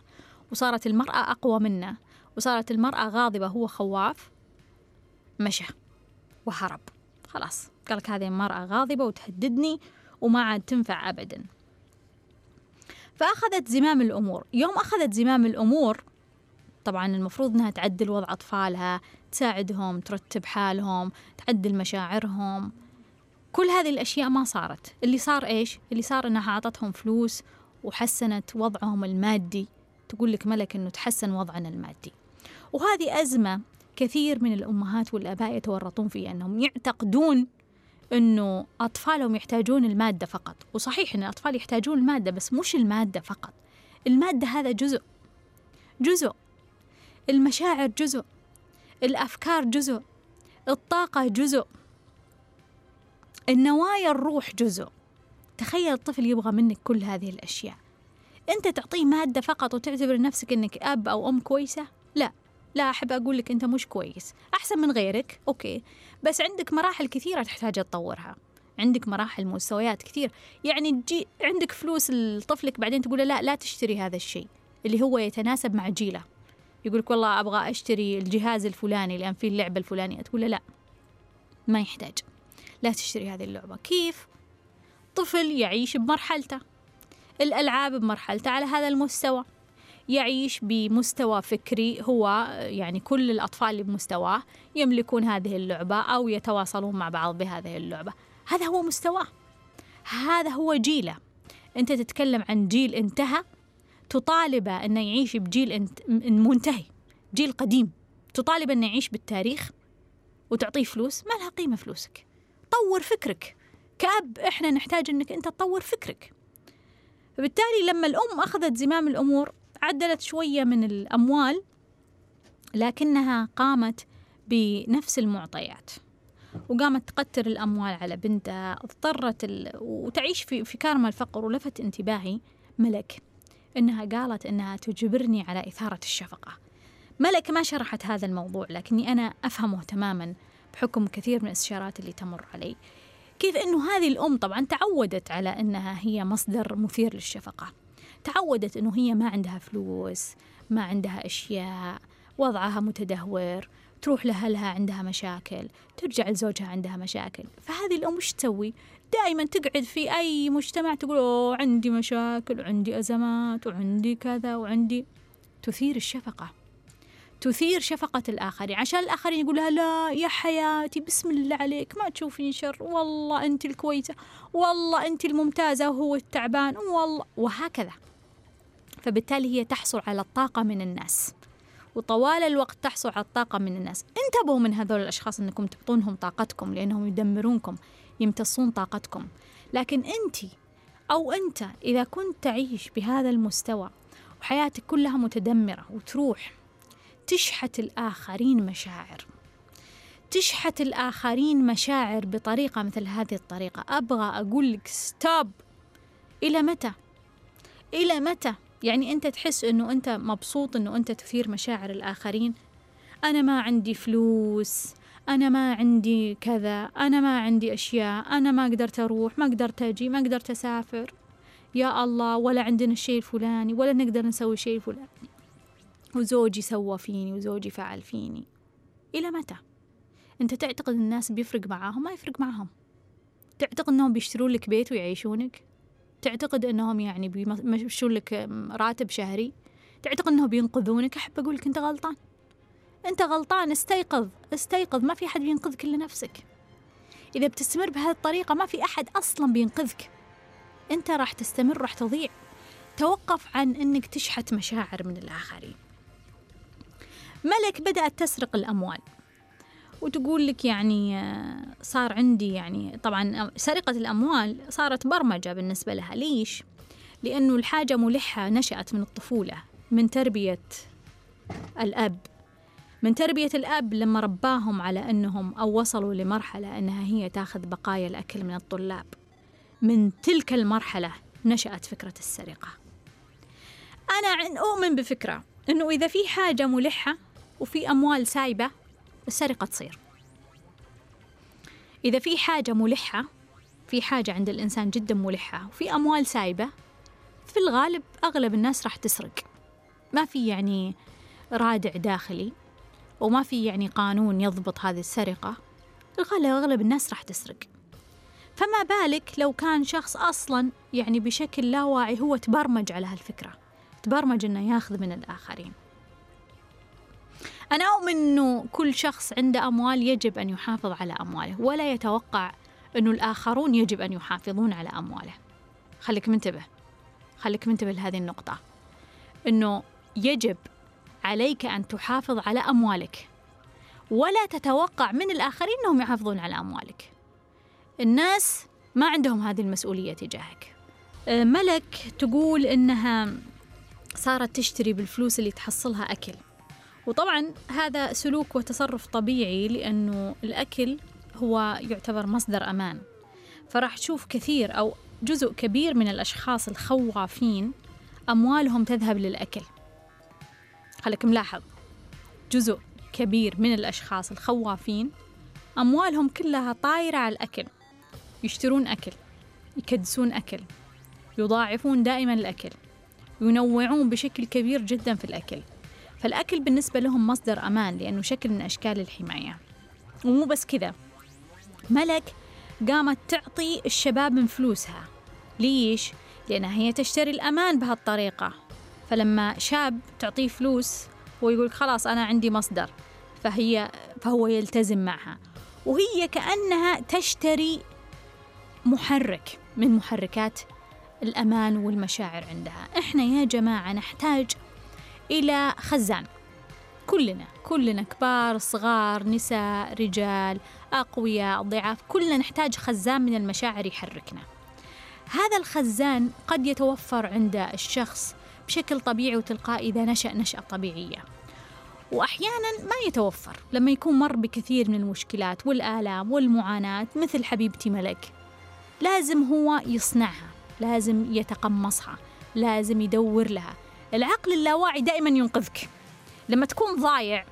وصارت المرأة أقوى منه وصارت المرأة غاضبة هو خواف مشى. وهرب. خلاص. قال لك هذه المرأة غاضبة وتهددني وما عاد تنفع أبدا. فأخذت زمام الأمور. يوم أخذت زمام الأمور طبعا المفروض أنها تعدل وضع أطفالها تساعدهم ترتب حالهم تعدل مشاعرهم. كل هذه الأشياء ما صارت. اللي صار إيش؟ اللي صار أنها أعطتهم فلوس وحسنت وضعهم المادي. تقول لك ملك أنه تحسن وضعنا المادي. وهذه أزمة كثير من الأمهات والآباء يتورطون فيها أنهم يعتقدون أنه أطفالهم يحتاجون المادة فقط. وصحيح أن الأطفال يحتاجون المادة بس مش المادة فقط. المادة هذا جزء. جزء. المشاعر جزء. الأفكار جزء. الطاقة جزء. النوايا الروح جزء. تخيل الطفل يبغى منك كل هذه الأشياء. أنت تعطيه مادة فقط وتعتبر نفسك أنك أب أو أم كويسة؟ لا. لا أحب أقول لك أنت مش كويس أحسن من غيرك أوكي. بس عندك مراحل كثيرة تحتاج تطورها. عندك مراحل مستويات كثير. يعني تجي عندك فلوس لطفلك بعدين تقول لا لا تشتري هذا الشيء اللي هو يتناسب مع جيله. يقول لك والله أبغى أشتري الجهاز الفلاني لأن فيه اللعبة الفلانية. تقول له لا ما يحتاج. لا تشتري هذه اللعبة. كيف؟ طفل يعيش بمرحلته. الألعاب بمرحلته على هذا المستوى. يعيش بمستوى فكري هو يعني كل الأطفال اللي بمستواه يملكون هذه اللعبة أو يتواصلون مع بعض بهذه اللعبة. هذا هو مستواه. هذا هو جيله. أنت تتكلم عن جيل انتهى تطالبه أنه يعيش بجيل منتهي جيل قديم. تطالبه أنه يعيش بالتاريخ وتعطيه فلوس ما لها قيمة فلوسك. طور فكرك. كأب إحنا نحتاج أنك أنت تطور فكرك. فبالتالي لما الأم أخذت زمام الأمور عدلت شوية من الأموال لكنها قامت بنفس المعطيات وقامت تقتر الأموال على بنتها اضطرت ال... وتعيش في في كارما الفقر ولفت انتباهي ملك إنها قالت إنها تجبرني على إثارة الشفقة. ملك ما شرحت هذا الموضوع لكني أنا أفهمه تماما بحكم كثير من الاستشارات اللي تمر علي. كيف أنه هذه الأم طبعا تعودت على أنها هي مصدر مثير للشفقة. تعودت أنه هي ما عندها فلوس ما عندها أشياء وضعها متدهور تروح لأهلها عندها مشاكل ترجع لزوجها عندها مشاكل. فهذه الأم وش تسوي؟ دائما تقعد في أي مجتمع تقول أوه عندي مشاكل وعندي أزمات وعندي كذا وعندي تثير الشفقة. تثير شفقة الآخرين. عشان الآخرين يقول لها لا يا حياتي بسم الله عليك ما تشوفين شر والله أنت الكويسة والله أنت الممتازة وهو التعبان والله وهكذا. فبالتالي هي تحصل على الطاقة من الناس وطوال الوقت تحصل على الطاقة من الناس انتبهوا من هذول الأشخاص أنكم تعطونهم طاقتكم لأنهم يدمرونكم يمتصون طاقتكم لكن أنت أو أنت إذا كنت تعيش بهذا المستوى وحياتك كلها متدمرة وتروح تشحت الآخرين مشاعر تشحت الآخرين مشاعر بطريقة مثل هذه الطريقة أبغى أقول لك ستوب إلى متى؟ إلى متى؟ يعني أنت تحس أنه أنت مبسوط أنه أنت تثير مشاعر الآخرين؟ أنا ما عندي فلوس أنا ما عندي كذا أنا ما عندي أشياء أنا ما قدرت أروح ما قدرت أجي ما قدرت أسافر. يا الله ولا عندنا الشيء الفلاني ولا نقدر نسوي الشيء الفلاني. وزوجي سوى فيني وزوجي فعل فيني. إلى متى؟ أنت تعتقد الناس بيفرق معاهم؟ ما يفرق معاهم. تعتقد أنهم بيشترون لك بيت ويعيشونك؟ تعتقد أنهم يعني بيمشون لك راتب شهري. تعتقد أنهم بينقذونك. أحب أقول لك أنت غلطان. أنت غلطان. استيقظ. استيقظ. ما في أحد بينقذك إلا نفسك. إذا بتستمر بهذه الطريقة ما في أحد أصلا بينقذك. أنت راح تستمر راح تضيع. توقف عن أنك تشحت مشاعر من الآخرين. ملك بدأت تسرق الأموال. وتقول لك يعني آه، صار عندي يعني طبعا سرقة الأموال صارت برمجة بالنسبة لها. ليش؟ لأنه الحاجة ملحة نشأت من الطفولة من تربية الأب. من تربية الأب لما رباهم على أنهم أو وصلوا لمرحلة أنها هي تاخذ بقايا الأكل من الطلاب. من تلك المرحلة نشأت فكرة السرقة. أنا أؤمن بفكرة أنه إذا في حاجة ملحة وفي أموال سايبة السرقة تصير. إذا في حاجة ملحة في حاجة عند الإنسان جدا ملحة وفي أموال سايبة في الغالب أغلب الناس راح تسرق. ما في يعني رادع داخلي وما في يعني قانون يضبط هذه السرقة. الغالب أغلب الناس راح تسرق. فما بالك لو كان شخص أصلا يعني بشكل لا واعي هو تبرمج على هالفكرة. تبرمج أنه ياخذ من الآخرين. أنا أؤمن أنه كل شخص عنده أموال يجب أن يحافظ على أمواله ولا يتوقع أنه الآخرون يجب أن يحافظون على أمواله. خليك منتبه خليك منتبه لهذه النقطة. أنه يجب عليك أن تحافظ على أموالك ولا تتوقع من الآخرين أنهم يحافظون على أموالك. الناس ما عندهم هذه المسؤولية تجاهك. أه، ملك تقول إنها صارت تشتري بالفلوس اللي تحصلها أكل. وطبعا هذا سلوك وتصرف طبيعي لأنه الأكل هو يعتبر مصدر أمان. فراح تشوف كثير أو جزء كبير من الأشخاص الخوافين أموالهم تذهب للأكل. خليك ملاحظ. جزء كبير من الأشخاص الخوافين أموالهم كلها طايرة على الأكل. يشترون أكل يكدسون أكل يضاعفون دائما الأكل ينوعون بشكل كبير جدا في الأكل. فالأكل بالنسبة لهم مصدر أمان لأنه شكل من أشكال الحماية. ومو بس كذا. ملك قامت تعطي الشباب من فلوسها. ليش؟ لأنها هي تشتري الأمان بهالطريقة. فلما شاب تعطيه فلوس هو خلاص أنا عندي مصدر. فهي فهو يلتزم معها. وهي كأنها تشتري محرك من محركات الأمان والمشاعر عندها. إحنا يا جماعة نحتاج إلى خزان. كلنا كلنا كبار صغار نساء رجال أقوياء ضعاف كلنا نحتاج خزان من المشاعر يحركنا. هذا الخزان قد يتوفر عند الشخص بشكل طبيعي وتلقائي إذا نشأ نشأة طبيعية. وأحيانا ما يتوفر لما يكون مر بكثير من المشكلات والآلام والمعاناة مثل حبيبتي ملك. لازم هو يصنعها لازم يتقمصها لازم يدور لها. العقل اللاواعي دائما ينقذك. لما تكون ضايع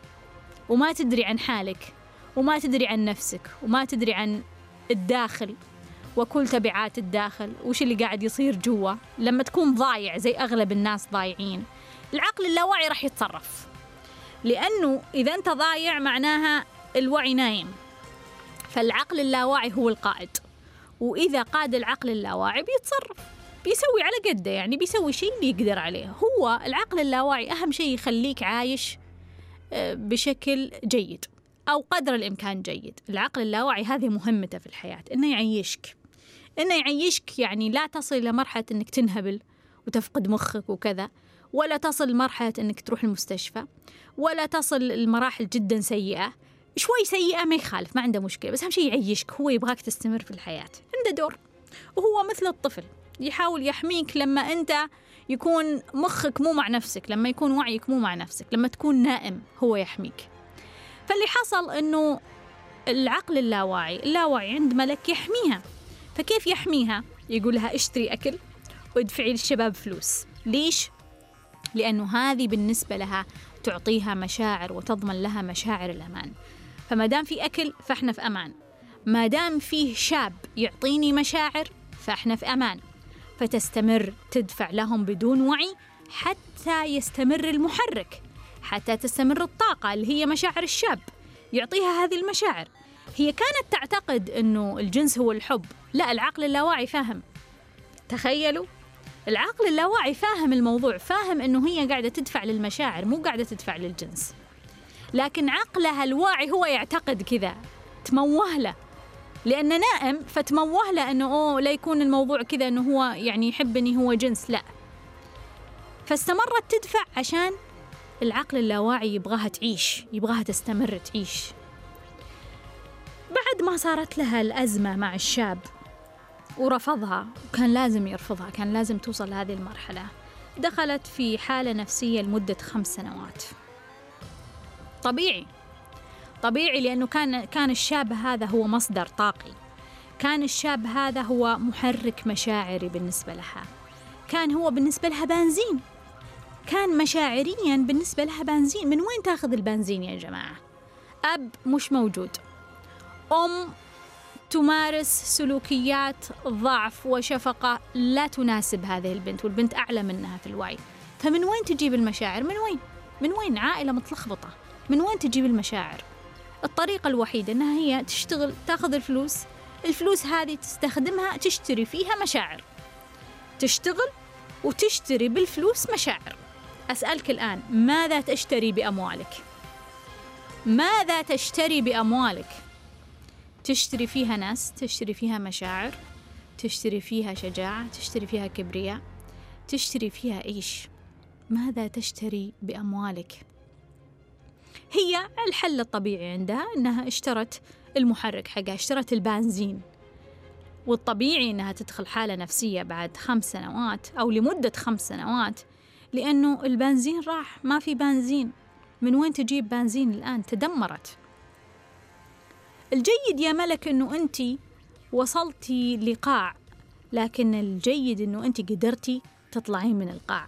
وما تدري عن حالك وما تدري عن نفسك وما تدري عن الداخل وكل تبعات الداخل وش اللي قاعد يصير جوا لما تكون ضايع زي أغلب الناس ضايعين العقل اللاواعي راح يتصرف. لأنه إذا أنت ضايع معناها الوعي نايم. فالعقل اللاواعي هو القائد. وإذا قاد العقل اللاواعي بيتصرف. بيسوي على قده يعني بيسوي شيء اللي يقدر عليه. هو العقل اللاواعي أهم شيء يخليك عايش آه، بشكل جيد أو قدر الإمكان جيد. العقل اللاواعي هذه مهمته في الحياة إنه يعيشك. إنه يعيشك يعني لا تصل إلى مرحلة إنك تنهبل وتفقد مخك وكذا ولا تصل لمرحلة إنك تروح المستشفى ولا تصل لمراحل جدا سيئة. شوي سيئة ما يخالف ما عنده مشكلة بس أهم شيء يعيشك هو يبغاك تستمر في الحياة. عنده دور وهو مثل الطفل. يحاول يحميك لما أنت يكون مخك مو مع نفسك لما يكون وعيك مو مع نفسك لما تكون نائم هو يحميك. فاللي حصل أنه العقل اللاواعي اللاواعي عند ملك يحميها. فكيف يحميها؟ يقول لها اشتري أكل وادفعي للشباب فلوس. ليش؟ لأنه هذه بالنسبة لها تعطيها مشاعر وتضمن لها مشاعر الأمان. فما دام في أكل فإحنا في أمان. ما دام فيه شاب يعطيني مشاعر فإحنا في أمان. فتستمر تدفع لهم بدون وعي حتى يستمر المحرك حتى تستمر الطاقة اللي هي مشاعر الشاب. يعطيها هذه المشاعر. هي كانت تعتقد أنه الجنس هو الحب. لا العقل اللاواعي فاهم. تخيلوا العقل اللاواعي فاهم الموضوع فاهم أنه هي قاعدة تدفع للمشاعر مو قاعدة تدفع للجنس. لكن عقلها الواعي هو يعتقد كذا تموه له. لأنه نائم فتموه له أنه أوه لا يكون الموضوع كذا أنه هو يعني يحبني هو جنس لا. فاستمرت تدفع عشان العقل اللاواعي يبغاها تعيش يبغاها تستمر تعيش. بعد ما صارت لها الأزمة مع الشاب ورفضها وكان لازم يرفضها كان لازم توصل لهذه المرحلة دخلت في حالة نفسية لمدة خمس سنوات. طبيعي. طبيعي لأنه كان كان الشاب هذا هو مصدر طاقي. كان الشاب هذا هو محرك مشاعري بالنسبة لها. كان هو بالنسبة لها بنزين. كان مشاعريا بالنسبة لها بنزين. من وين تاخذ البنزين يا جماعة؟ أب مش موجود. أم تمارس سلوكيات ضعف وشفقة لا تناسب هذه البنت والبنت أعلى منها في الوعي. فمن وين تجيب المشاعر؟ من وين؟ من وين؟ عائلة متلخبطة. من وين تجيب المشاعر؟ الطريقة الوحيدة أنها هي تشتغل تأخذ الفلوس. الفلوس هذه تستخدمها تشتري فيها مشاعر. تشتغل وتشتري بالفلوس مشاعر. أسألك الآن ماذا تشتري بأموالك؟ ماذا تشتري بأموالك؟ تشتري فيها ناس تشتري فيها مشاعر تشتري فيها شجاعة تشتري فيها كبرياء تشتري فيها إيش؟ ماذا تشتري بأموالك؟ هي الحل الطبيعي عندها أنها اشترت المحرك حقها اشترت البنزين. والطبيعي أنها تدخل حالة نفسية بعد خمس سنوات أو لمدة خمس سنوات لأنه البنزين راح ما في بنزين. من وين تجيب بنزين الآن؟ تدمرت. الجيد يا ملك أنه أنت وصلتي لقاع لكن الجيد أنه أنت قدرتي تطلعين من القاع.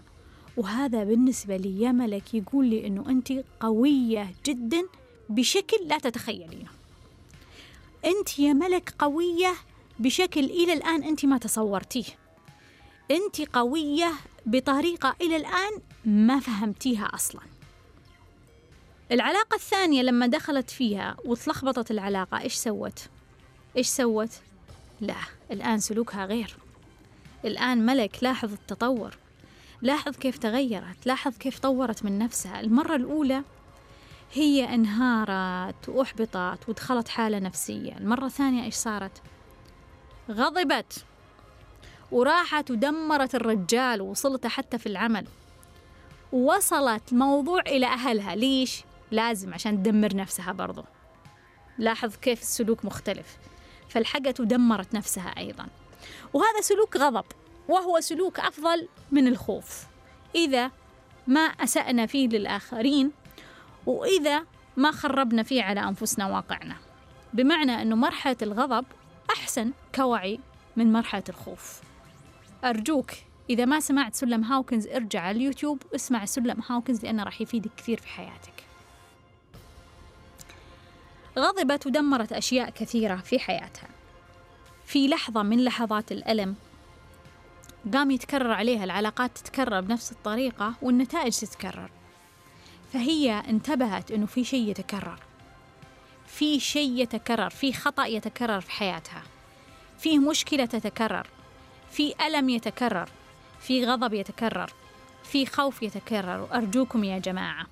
وهذا بالنسبة لي يا ملك يقول لي أنه أنت قوية جدا بشكل لا تتخيلينه. أنت يا ملك قوية بشكل إلى الآن أنت ما تصورتيه. أنت قوية بطريقة إلى الآن ما فهمتيها أصلاً. العلاقة الثانية لما دخلت فيها وتلخبطت العلاقة إيش سوت؟ إيش سوت؟ لا الآن سلوكها غير. الآن ملك لاحظ التطور. لاحظ كيف تغيرت لاحظ كيف طورت من نفسها. المرة الأولى هي انهارت وأحبطت ودخلت حالة نفسية. المرة الثانية إيش صارت؟ غضبت وراحت ودمرت الرجال ووصلته حتى في العمل. وصلت الموضوع إلى أهلها. ليش؟ لازم عشان تدمر نفسها برضو. لاحظ كيف السلوك مختلف. فالحقت ودمرت نفسها أيضا. وهذا سلوك غضب. وهو سلوك أفضل من الخوف. إذا ما أسأنا فيه للآخرين وإذا ما خربنا فيه على أنفسنا واقعنا بمعنى أنه مرحلة الغضب أحسن كوعي من مرحلة الخوف. أرجوك إذا ما سمعت سلم هاوكنز ارجع على اليوتيوب واسمع سلم هاوكنز لأنه راح يفيدك كثير في حياتك. غضبت ودمرت أشياء كثيرة في حياتها. في لحظة من لحظات الألم قام يتكرر عليها العلاقات تتكرر بنفس الطريقة والنتائج تتكرر. فهي انتبهت أنه في شيء يتكرر. في شيء يتكرر في خطأ يتكرر في حياتها. في مشكلة تتكرر. في ألم يتكرر. في غضب يتكرر. في خوف يتكرر. وأرجوكم يا جماعة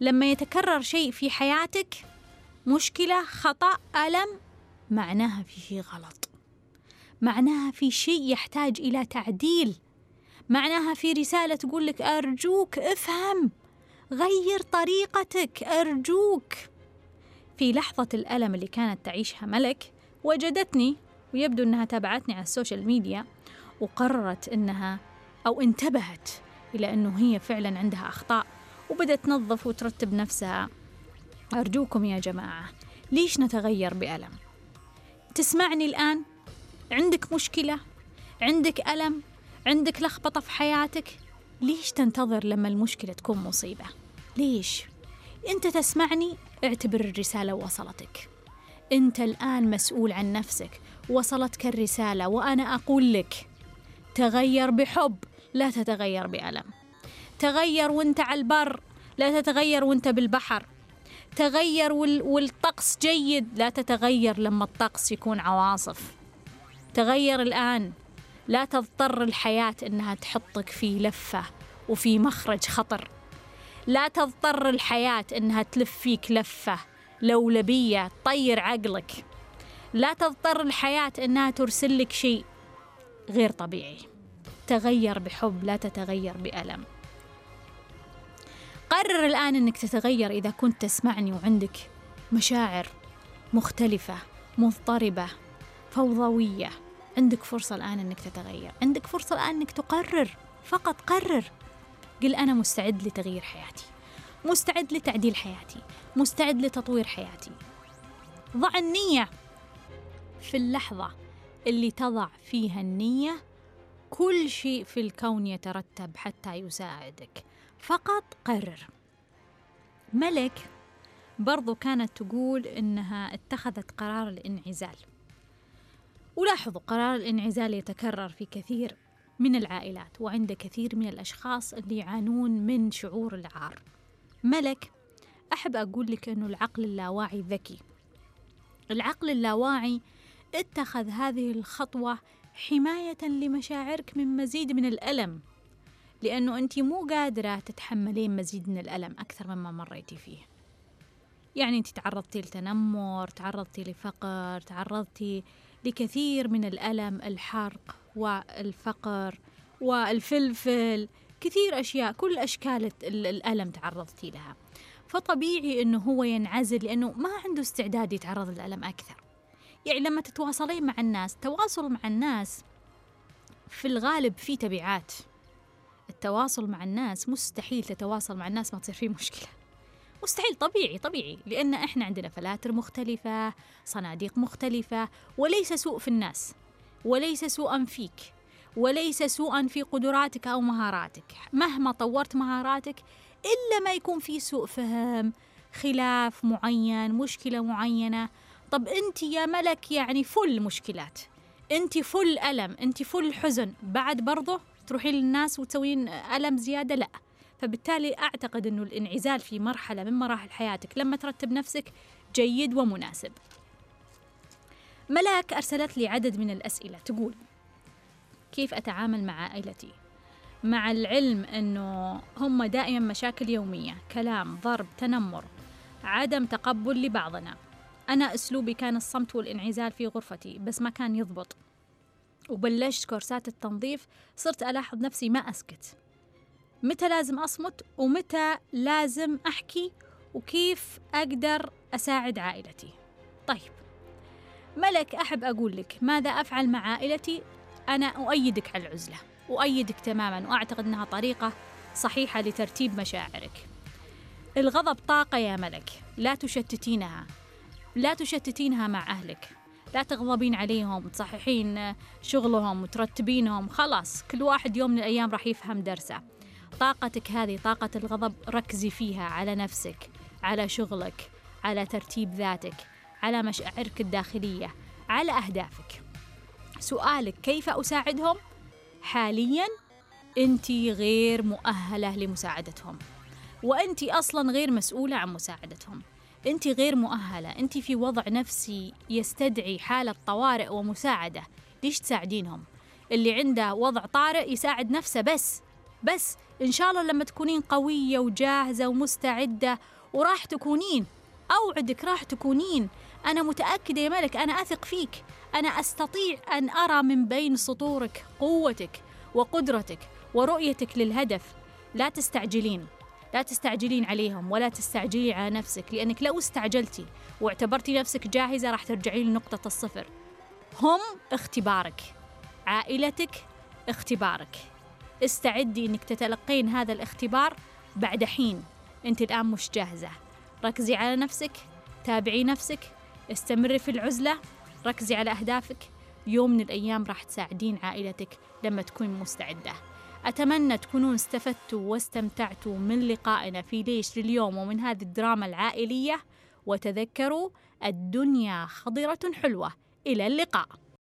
لما يتكرر شيء في حياتك مشكلة خطأ ألم معناها في شيء غلط. معناها في شيء يحتاج إلى تعديل معناها في رسالة تقول لك أرجوك افهم غير طريقتك أرجوك في لحظة الألم اللي كانت تعيشها ملك وجدتني ويبدو أنها تابعتني على السوشيال ميديا وقررت أنها أو انتبهت إلى أنه هي فعلا عندها أخطاء وبدأت تنظف وترتب نفسها أرجوكم يا جماعة ليش نتغير بألم؟ تسمعني الآن؟ عندك مشكلة؟ عندك ألم؟ عندك لخبطة في حياتك؟ ليش تنتظر لما المشكلة تكون مصيبة؟ ليش؟ أنت تسمعني اعتبر الرسالة وصلتك أنت الآن مسؤول عن نفسك وصلتك الرسالة وأنا أقول لك تغير بحب لا تتغير بألم تغير وأنت على البر لا تتغير وأنت بالبحر تغير والطقس جيد لا تتغير لما الطقس يكون عواصف تغير الآن. لا تضطر الحياة إنها تحطك في لفة وفي مخرج خطر. لا تضطر الحياة إنها تلف فيك لفة لولبية تطير عقلك. لا تضطر الحياة إنها ترسل لك شيء غير طبيعي. تغير بحب لا تتغير بألم. قرر الآن أنك تتغير إذا كنت تسمعني وعندك مشاعر مختلفة مضطربة فوضوية. عندك فرصة الآن أنك تتغير. عندك فرصة الآن أنك تقرر. فقط قرر. قل أنا مستعد لتغيير حياتي. مستعد لتعديل حياتي. مستعد لتطوير حياتي. ضع النية في اللحظة اللي تضع فيها النية. كل شيء في الكون يترتب حتى يساعدك. فقط قرر. ملك برضو كانت تقول إنها اتخذت قرار الانعزال. ولاحظوا قرار الانعزال يتكرر في كثير من العائلات وعند كثير من الأشخاص اللي يعانون من شعور العار. ملك أحب أقول لك أنه العقل اللاواعي ذكي. العقل اللاواعي اتخذ هذه الخطوة حماية لمشاعرك من مزيد من الألم لأنه أنت مو قادرة تتحملين مزيد من الألم أكثر مما مريتي فيه. يعني أنت تعرضتي لتنمر تعرضتي لفقر تعرضتي لكثير من الألم الحرق والفقر والفلفل كثير أشياء كل أشكال الألم تعرضتي لها. فطبيعي أنه هو ينعزل لأنه ما عنده استعداد يتعرض للألم أكثر. يعني لما تتواصلين مع الناس تواصل مع الناس في الغالب في تبعات. التواصل مع الناس مستحيل تتواصل مع الناس ما تصير فيه مشكلة. مستحيل طبيعي طبيعي لأن إحنا عندنا فلاتر مختلفة صناديق مختلفة وليس سوء في الناس وليس سوءا فيك وليس سوءا في قدراتك أو مهاراتك. مهما طورت مهاراتك إلا ما يكون في سوء فهم خلاف معين مشكلة معينة. طب أنت يا ملك يعني فل مشكلات أنت فل ألم أنت فل حزن بعد برضه تروحين للناس وتسوين ألم زيادة؟ لا. فبالتالي أعتقد أنه الانعزال في مرحلة من مراحل حياتك لما ترتب نفسك جيد ومناسب. ملاك أرسلت لي عدد من الأسئلة. تقول كيف أتعامل مع عائلتي؟ مع العلم أنه هم دائما مشاكل يومية كلام ضرب تنمر عدم تقبل لبعضنا. أنا أسلوبي كان الصمت والانعزال في غرفتي بس ما كان يضبط. وبلشت كورسات التنظيف صرت ألاحظ نفسي ما أسكت. متى لازم أصمت ومتى لازم أحكي وكيف أقدر أساعد عائلتي. طيب ملك أحب أقول لك ماذا أفعل مع عائلتي؟ أنا أؤيدك على العزلة أؤيدك تماما وأعتقد أنها طريقة صحيحة لترتيب مشاعرك. الغضب طاقة يا ملك لا تشتتينها لا تشتتينها مع أهلك لا تغضبين عليهم تصححين شغلهم وترتبينهم خلاص كل واحد يوم من الأيام راح يفهم درسه. طاقتك هذه طاقة الغضب ركزي فيها على نفسك على شغلك على ترتيب ذاتك على مشاعرك الداخلية على أهدافك. سؤالك كيف أساعدهم؟ حاليا أنت غير مؤهلة لمساعدتهم. وأنت أصلا غير مسؤولة عن مساعدتهم. أنت غير مؤهلة. أنت في وضع نفسي يستدعي حالة طوارئ ومساعدة. ليش تساعدينهم؟ اللي عنده وضع طارئ يساعد نفسه بس بس إن شاء الله لما تكونين قوية وجاهزة ومستعدة وراح تكونين أوعدك راح تكونين. أنا متأكدة يا ملك أنا أثق فيك. أنا أستطيع أن أرى من بين سطورك قوتك وقدرتك ورؤيتك للهدف. لا تستعجلين لا تستعجلين عليهم ولا تستعجلي على نفسك لأنك لو استعجلتي واعتبرتي نفسك جاهزة راح ترجعين لنقطة الصفر. هم اختبارك عائلتك اختبارك. استعدي إنك تتلقين هذا الاختبار بعد حين. أنت الآن مش جاهزة. ركزي على نفسك تابعي نفسك استمري في العزلة ركزي على أهدافك. يوم من الأيام راح تساعدين عائلتك لما تكون مستعدة. أتمنى تكونون استفدتوا واستمتعتوا من لقائنا في ليش لليوم ومن هذه الدراما العائلية. وتذكروا الدنيا خضرة حلوة. إلى اللقاء.